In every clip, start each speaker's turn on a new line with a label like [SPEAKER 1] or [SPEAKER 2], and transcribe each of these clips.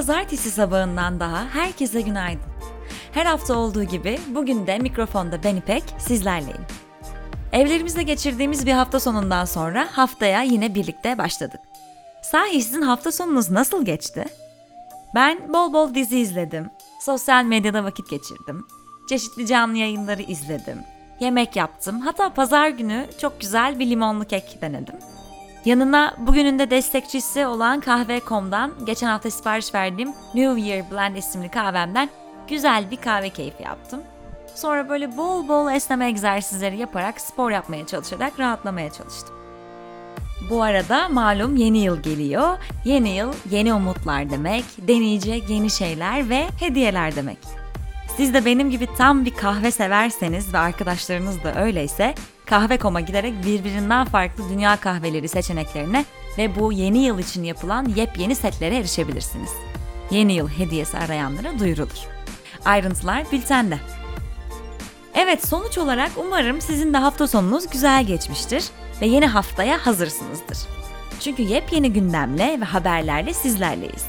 [SPEAKER 1] pazartesi sabahından daha herkese günaydın. Her hafta olduğu gibi bugün de mikrofonda ben İpek sizlerleyim. Evlerimizde geçirdiğimiz bir hafta sonundan sonra haftaya yine birlikte başladık. Sahi sizin hafta sonunuz nasıl geçti? Ben bol bol dizi izledim, sosyal medyada vakit geçirdim, çeşitli canlı yayınları izledim, yemek yaptım, hatta pazar günü çok güzel bir limonlu kek denedim. Yanına bugünün de destekçisi olan Kahve.com'dan geçen hafta sipariş verdiğim New Year Blend isimli kahvemden güzel bir kahve keyfi yaptım. Sonra böyle bol bol esneme egzersizleri yaparak spor yapmaya çalışarak rahatlamaya çalıştım. Bu arada malum yeni yıl geliyor. Yeni yıl yeni umutlar demek, deneyecek yeni şeyler ve hediyeler demek. Siz de benim gibi tam bir kahve severseniz ve arkadaşlarınız da öyleyse Kahve.com'a giderek birbirinden farklı dünya kahveleri seçeneklerine ve bu yeni yıl için yapılan yepyeni setlere erişebilirsiniz. Yeni yıl hediyesi arayanlara duyurulur. Ayrıntılar bültende. Evet sonuç olarak umarım sizin de hafta sonunuz güzel geçmiştir ve yeni haftaya hazırsınızdır. Çünkü yepyeni gündemle ve haberlerle sizlerleyiz.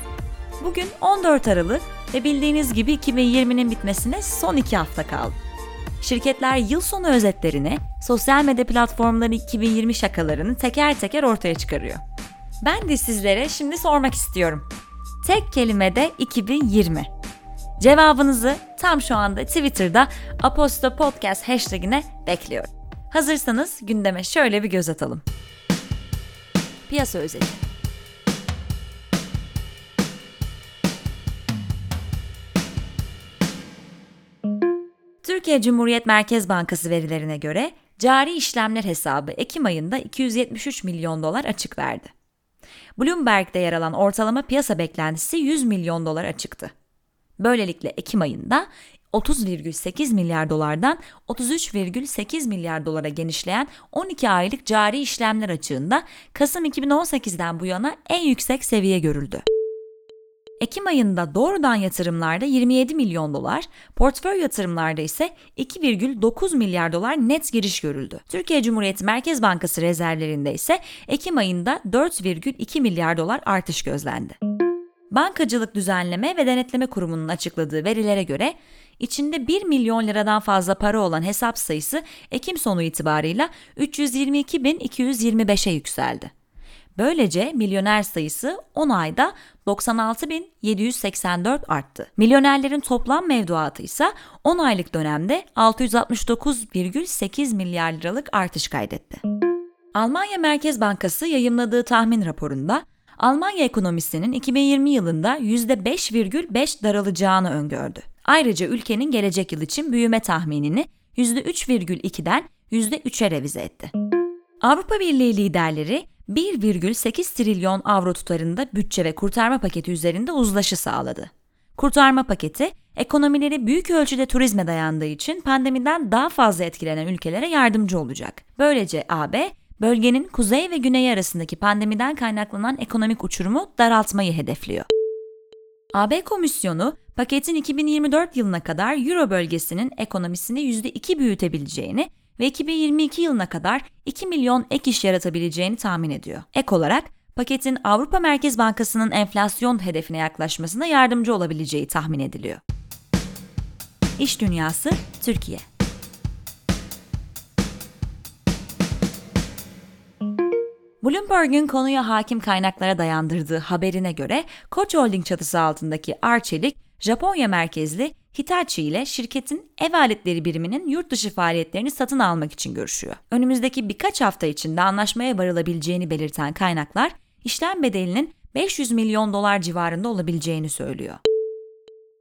[SPEAKER 1] Bugün 14 Aralık ve bildiğiniz gibi 2020'nin bitmesine son 2 hafta kaldı. Şirketler yıl sonu özetlerini, sosyal medya platformları 2020 şakalarını teker teker ortaya çıkarıyor. Ben de sizlere şimdi sormak istiyorum. Tek kelimede 2020. Cevabınızı tam şu anda Twitter'da Aposto Podcast hashtagine bekliyorum. Hazırsanız gündeme şöyle bir göz atalım. Piyasa özeti. Türkiye Cumhuriyet Merkez Bankası verilerine göre cari işlemler hesabı Ekim ayında 273 milyon dolar açık verdi. Bloomberg'de yer alan ortalama piyasa beklentisi 100 milyon dolar açıktı. Böylelikle Ekim ayında 30,8 milyar dolardan 33,8 milyar dolara genişleyen 12 aylık cari işlemler açığında Kasım 2018'den bu yana en yüksek seviye görüldü. Ekim ayında doğrudan yatırımlarda 27 milyon dolar, portföy yatırımlarda ise 2,9 milyar dolar net giriş görüldü. Türkiye Cumhuriyeti Merkez Bankası rezervlerinde ise Ekim ayında 4,2 milyar dolar artış gözlendi. Bankacılık Düzenleme ve Denetleme Kurumu'nun açıkladığı verilere göre içinde 1 milyon liradan fazla para olan hesap sayısı Ekim sonu itibarıyla 322.225'e yükseldi. Böylece milyoner sayısı 10 ayda 96.784 arttı. Milyonerlerin toplam mevduatı ise 10 aylık dönemde 669,8 milyar liralık artış kaydetti. Almanya Merkez Bankası yayımladığı tahmin raporunda Almanya ekonomisinin 2020 yılında %5,5 daralacağını öngördü. Ayrıca ülkenin gelecek yıl için büyüme tahminini %3,2'den %3'e revize etti. Avrupa Birliği liderleri 1,8 trilyon avro tutarında bütçe ve kurtarma paketi üzerinde uzlaşı sağladı. Kurtarma paketi, ekonomileri büyük ölçüde turizme dayandığı için pandemiden daha fazla etkilenen ülkelere yardımcı olacak. Böylece AB, bölgenin kuzey ve güneyi arasındaki pandemiden kaynaklanan ekonomik uçurumu daraltmayı hedefliyor. AB Komisyonu, paketin 2024 yılına kadar Euro bölgesinin ekonomisini %2 büyütebileceğini ve 2022 yılına kadar 2 milyon ek iş yaratabileceğini tahmin ediyor. Ek olarak paketin Avrupa Merkez Bankası'nın enflasyon hedefine yaklaşmasına yardımcı olabileceği tahmin ediliyor. İş Dünyası Türkiye Bloomberg'un konuya hakim kaynaklara dayandırdığı haberine göre Koç Holding çatısı altındaki Arçelik, Japonya merkezli Hitachi ile şirketin ev aletleri biriminin yurt dışı faaliyetlerini satın almak için görüşüyor. Önümüzdeki birkaç hafta içinde anlaşmaya varılabileceğini belirten kaynaklar, işlem bedelinin 500 milyon dolar civarında olabileceğini söylüyor.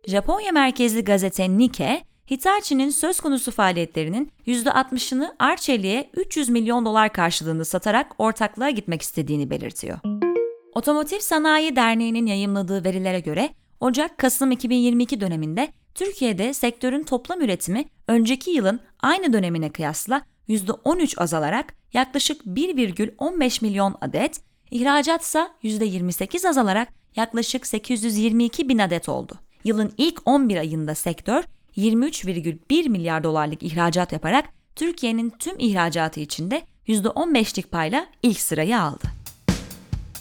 [SPEAKER 1] Japonya merkezli gazete Nikkei, Hitachi'nin söz konusu faaliyetlerinin %60'ını Arçelik'e 300 milyon dolar karşılığında satarak ortaklığa gitmek istediğini belirtiyor. Otomotiv Sanayi Derneği'nin yayımladığı verilere göre Ocak-Kasım 2022 döneminde Türkiye'de sektörün toplam üretimi önceki yılın aynı dönemine kıyasla %13 azalarak yaklaşık 1,15 milyon adet, ihracat ise %28 azalarak yaklaşık 822 bin adet oldu. Yılın ilk 11 ayında sektör 23,1 milyar dolarlık ihracat yaparak Türkiye'nin tüm ihracatı içinde %15'lik payla ilk sırayı aldı.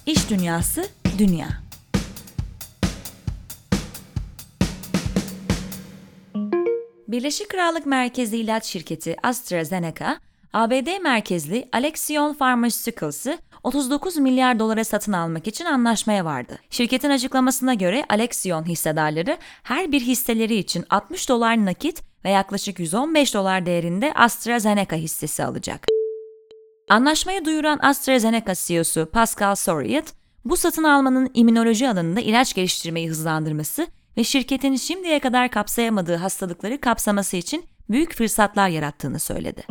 [SPEAKER 1] İş dünyası dünya. Birleşik Krallık merkezli ilaç şirketi AstraZeneca, ABD merkezli Alexion Pharmaceuticals'ı 39 milyar dolara satın almak için anlaşmaya vardı. Şirketin açıklamasına göre Alexion hissedarları her bir hisseleri için 60 dolar nakit ve yaklaşık 115 dolar değerinde AstraZeneca hissesi alacak. Anlaşmayı duyuran AstraZeneca CEO'su Pascal Soriot, bu satın almanın immünoloji alanında ilaç geliştirmeyi hızlandırması ve şirketin şimdiye kadar kapsayamadığı hastalıkları kapsaması için büyük fırsatlar yarattığını söyledi.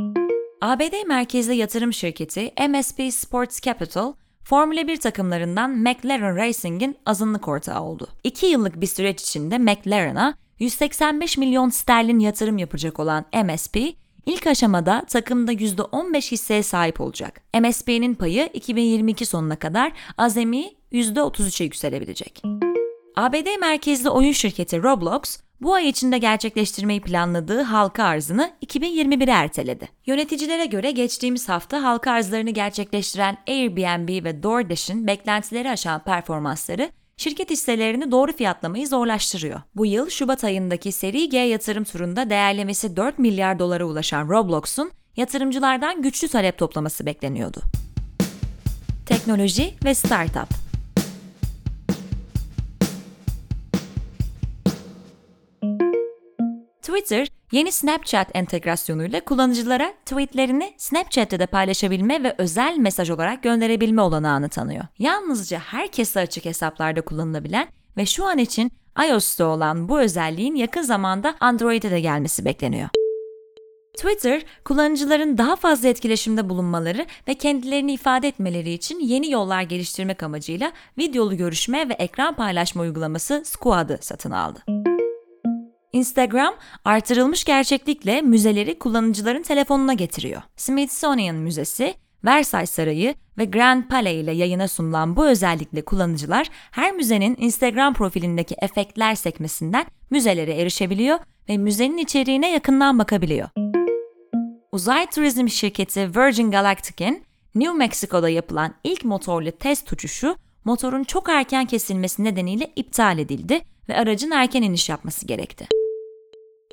[SPEAKER 1] ABD merkezli yatırım şirketi MSP Sports Capital, Formula 1 takımlarından McLaren Racing'in azınlık ortağı oldu. 2 yıllık bir süreç içinde McLaren'a 185 milyon sterlin yatırım yapacak olan MSP, ilk aşamada takımda %15 hisseye sahip olacak. MSP'nin payı 2022 sonuna kadar azami %33'e yükselebilecek. ABD merkezli oyun şirketi Roblox, bu ay içinde gerçekleştirmeyi planladığı halka arzını 2021'e erteledi. Yöneticilere göre geçtiğimiz hafta halka arzlarını gerçekleştiren Airbnb ve DoorDash'in beklentileri aşan performansları şirket hisselerini doğru fiyatlamayı zorlaştırıyor. Bu yıl Şubat ayındaki seri G yatırım turunda değerlemesi 4 milyar dolara ulaşan Roblox'un yatırımcılardan güçlü talep toplaması bekleniyordu. Teknoloji ve Startup Twitter, yeni Snapchat entegrasyonuyla kullanıcılara tweetlerini Snapchat'te de paylaşabilme ve özel mesaj olarak gönderebilme olanağını tanıyor. Yalnızca herkese açık hesaplarda kullanılabilen ve şu an için iOS'ta olan bu özelliğin yakın zamanda Android'e de gelmesi bekleniyor. Twitter, kullanıcıların daha fazla etkileşimde bulunmaları ve kendilerini ifade etmeleri için yeni yollar geliştirmek amacıyla videolu görüşme ve ekran paylaşma uygulaması Squad'ı satın aldı. Instagram artırılmış gerçeklikle müzeleri kullanıcıların telefonuna getiriyor. Smithsonian Müzesi, Versailles Sarayı ve Grand Palais ile yayına sunulan bu özellikle kullanıcılar her müzenin Instagram profilindeki efektler sekmesinden müzelere erişebiliyor ve müzenin içeriğine yakından bakabiliyor. Uzay turizm şirketi Virgin Galactic'in New Mexico'da yapılan ilk motorlu test uçuşu motorun çok erken kesilmesi nedeniyle iptal edildi ve aracın erken iniş yapması gerekti.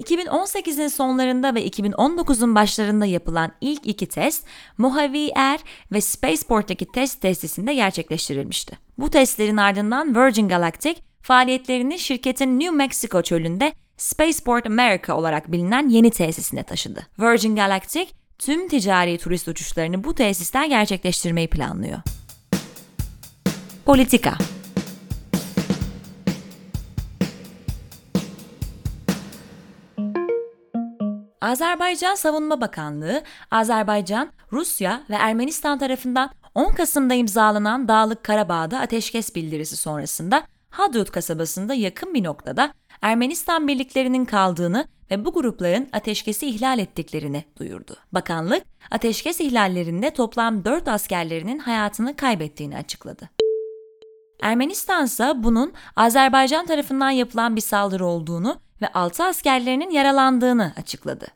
[SPEAKER 1] 2018'in sonlarında ve 2019'un başlarında yapılan ilk iki test Mojave Air ve Spaceport'taki test tesisinde gerçekleştirilmişti. Bu testlerin ardından Virgin Galactic faaliyetlerini şirketin New Mexico çölünde Spaceport America olarak bilinen yeni tesisine taşıdı. Virgin Galactic tüm ticari turist uçuşlarını bu tesisten gerçekleştirmeyi planlıyor. Politika Azerbaycan Savunma Bakanlığı, Azerbaycan, Rusya ve Ermenistan tarafından 10 Kasım'da imzalanan Dağlık Karabağ'da ateşkes bildirisi sonrasında Hadrut kasabasında yakın bir noktada Ermenistan birliklerinin kaldığını ve bu grupların ateşkesi ihlal ettiklerini duyurdu. Bakanlık, ateşkes ihlallerinde toplam 4 askerlerinin hayatını kaybettiğini açıkladı. Ermenistan ise bunun Azerbaycan tarafından yapılan bir saldırı olduğunu ve 6 askerlerinin yaralandığını açıkladı.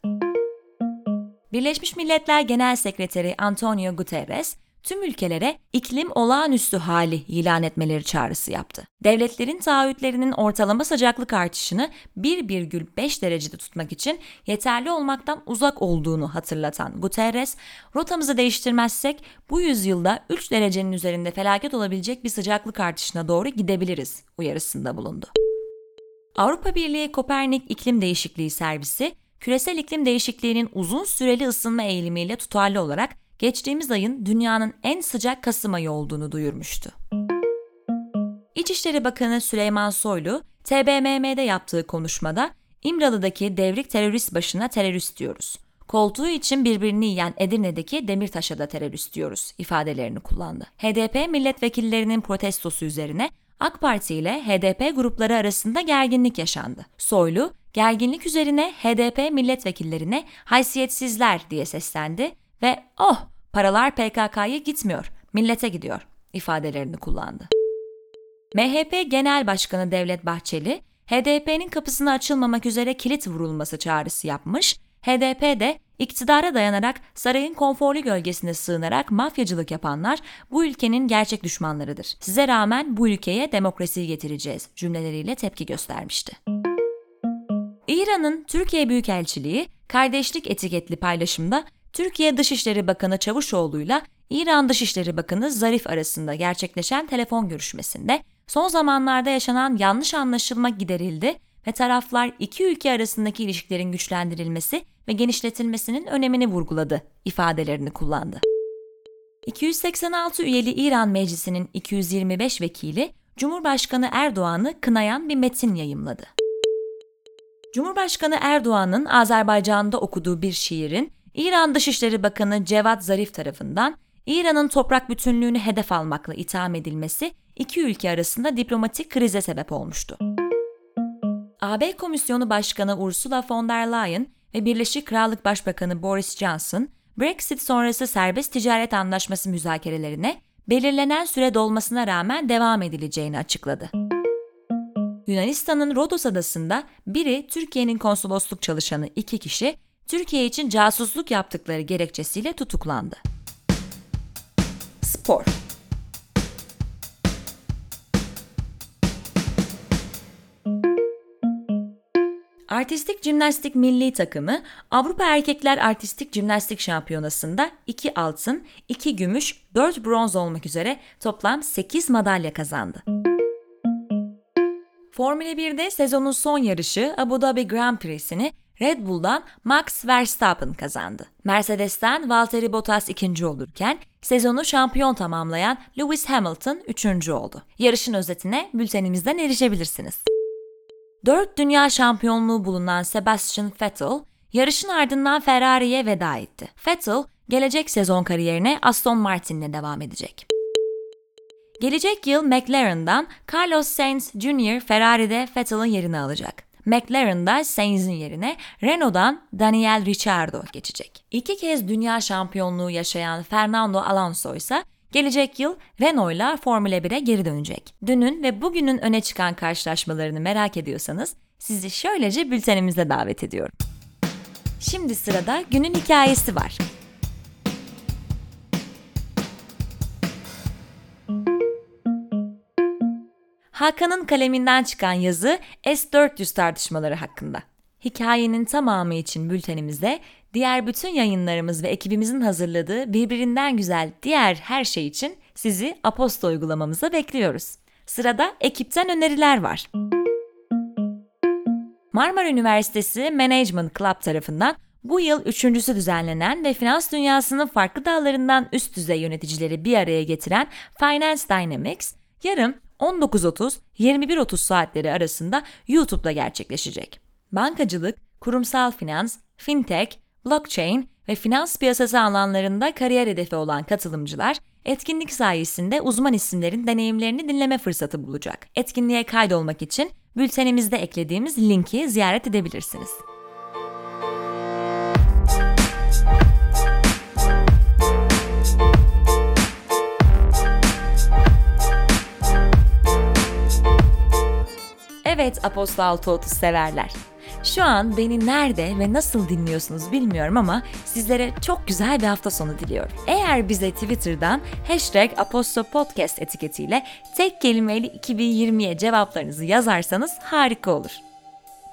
[SPEAKER 1] Birleşmiş Milletler Genel Sekreteri Antonio Guterres, tüm ülkelere iklim olağanüstü hali ilan etmeleri çağrısı yaptı. Devletlerin taahhütlerinin ortalama sıcaklık artışını 1,5 derecede tutmak için yeterli olmaktan uzak olduğunu hatırlatan Guterres, rotamızı değiştirmezsek bu yüzyılda 3 derecenin üzerinde felaket olabilecek bir sıcaklık artışına doğru gidebiliriz uyarısında bulundu. Avrupa Birliği Kopernik İklim Değişikliği Servisi, küresel iklim değişikliğinin uzun süreli ısınma eğilimiyle tutarlı olarak geçtiğimiz ayın dünyanın en sıcak Kasım ayı olduğunu duyurmuştu. İçişleri Bakanı Süleyman Soylu, TBMM'de yaptığı konuşmada İmralı'daki devrik terörist başına terörist diyoruz. Koltuğu için birbirini yiyen Edirne'deki Demirtaş'a da terörist diyoruz ifadelerini kullandı. HDP milletvekillerinin protestosu üzerine AK Parti ile HDP grupları arasında gerginlik yaşandı. Soylu, gerginlik üzerine HDP milletvekillerine haysiyetsizler diye seslendi ve oh paralar PKK'ya gitmiyor, millete gidiyor ifadelerini kullandı. MHP Genel Başkanı Devlet Bahçeli, HDP'nin kapısına açılmamak üzere kilit vurulması çağrısı yapmış, HDP de iktidara dayanarak sarayın konforlu gölgesine sığınarak mafyacılık yapanlar bu ülkenin gerçek düşmanlarıdır. Size rağmen bu ülkeye demokrasiyi getireceğiz cümleleriyle tepki göstermişti. İran'ın Türkiye Büyükelçiliği kardeşlik etiketli paylaşımda Türkiye Dışişleri Bakanı Çavuşoğlu'yla İran Dışişleri Bakanı Zarif arasında gerçekleşen telefon görüşmesinde son zamanlarda yaşanan yanlış anlaşılma giderildi ve taraflar iki ülke arasındaki ilişkilerin güçlendirilmesi ve genişletilmesinin önemini vurguladı ifadelerini kullandı. 286 üyeli İran Meclisi'nin 225 vekili Cumhurbaşkanı Erdoğan'ı kınayan bir metin yayımladı. Cumhurbaşkanı Erdoğan'ın Azerbaycan'da okuduğu bir şiirin İran Dışişleri Bakanı Cevat Zarif tarafından İran'ın toprak bütünlüğünü hedef almakla itham edilmesi iki ülke arasında diplomatik krize sebep olmuştu. AB Komisyonu Başkanı Ursula von der Leyen ve Birleşik Krallık Başbakanı Boris Johnson, Brexit sonrası serbest ticaret anlaşması müzakerelerine belirlenen süre dolmasına rağmen devam edileceğini açıkladı. Yunanistan'ın Rodos adasında biri Türkiye'nin konsolosluk çalışanı iki kişi Türkiye için casusluk yaptıkları gerekçesiyle tutuklandı. Spor Artistik Jimnastik Milli Takımı Avrupa Erkekler Artistik Jimnastik Şampiyonası'nda 2 altın, 2 gümüş, 4 bronz olmak üzere toplam 8 madalya kazandı. Formula 1'de sezonun son yarışı Abu Dhabi Grand Prix'sini Red Bull'dan Max Verstappen kazandı. Mercedes'ten Valtteri Bottas ikinci olurken sezonu şampiyon tamamlayan Lewis Hamilton üçüncü oldu. Yarışın özetine bültenimizden erişebilirsiniz. 4 dünya şampiyonluğu bulunan Sebastian Vettel, yarışın ardından Ferrari'ye veda etti. Vettel, gelecek sezon kariyerine Aston Martin'le devam edecek. Gelecek yıl McLaren'dan Carlos Sainz Jr. Ferrari'de Vettel'ın yerini alacak. McLaren'da Sainz'in yerine Renault'dan Daniel Ricciardo geçecek. İki kez dünya şampiyonluğu yaşayan Fernando Alonso ise gelecek yıl Renault'la Formula 1'e geri dönecek. Dünün ve bugünün öne çıkan karşılaşmalarını merak ediyorsanız sizi şöylece bültenimize davet ediyorum. Şimdi sırada günün hikayesi var. Hakan'ın kaleminden çıkan yazı S-400 tartışmaları hakkında. Hikayenin tamamı için bültenimizde diğer bütün yayınlarımız ve ekibimizin hazırladığı birbirinden güzel diğer her şey için sizi Aposto uygulamamıza bekliyoruz. Sırada ekipten öneriler var. Marmara Üniversitesi Management Club tarafından bu yıl üçüncüsü düzenlenen ve finans dünyasının farklı dallarından üst düzey yöneticileri bir araya getiren Finance Dynamics, yarın 19.30-21.30 saatleri arasında YouTube'da gerçekleşecek. Bankacılık, kurumsal finans, fintech, blockchain ve finans piyasası alanlarında kariyer hedefi olan katılımcılar, etkinlik sayesinde uzman isimlerin deneyimlerini dinleme fırsatı bulacak. Etkinliğe kaydolmak için bültenimizde eklediğimiz linki ziyaret edebilirsiniz. Evet Apostol 630 severler. Şu an beni nerede ve nasıl dinliyorsunuz bilmiyorum ama sizlere çok güzel bir hafta sonu diliyorum. Eğer bize Twitter'dan hashtag Podcast etiketiyle tek kelimeyle 2020'ye cevaplarınızı yazarsanız harika olur.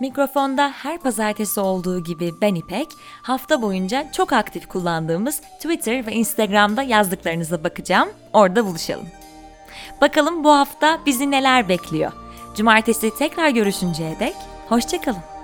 [SPEAKER 1] Mikrofonda her pazartesi olduğu gibi ben İpek, hafta boyunca çok aktif kullandığımız Twitter ve Instagram'da yazdıklarınıza bakacağım, orada buluşalım. Bakalım bu hafta bizi neler bekliyor? Cumartesi tekrar görüşünceye dek hoşçakalın.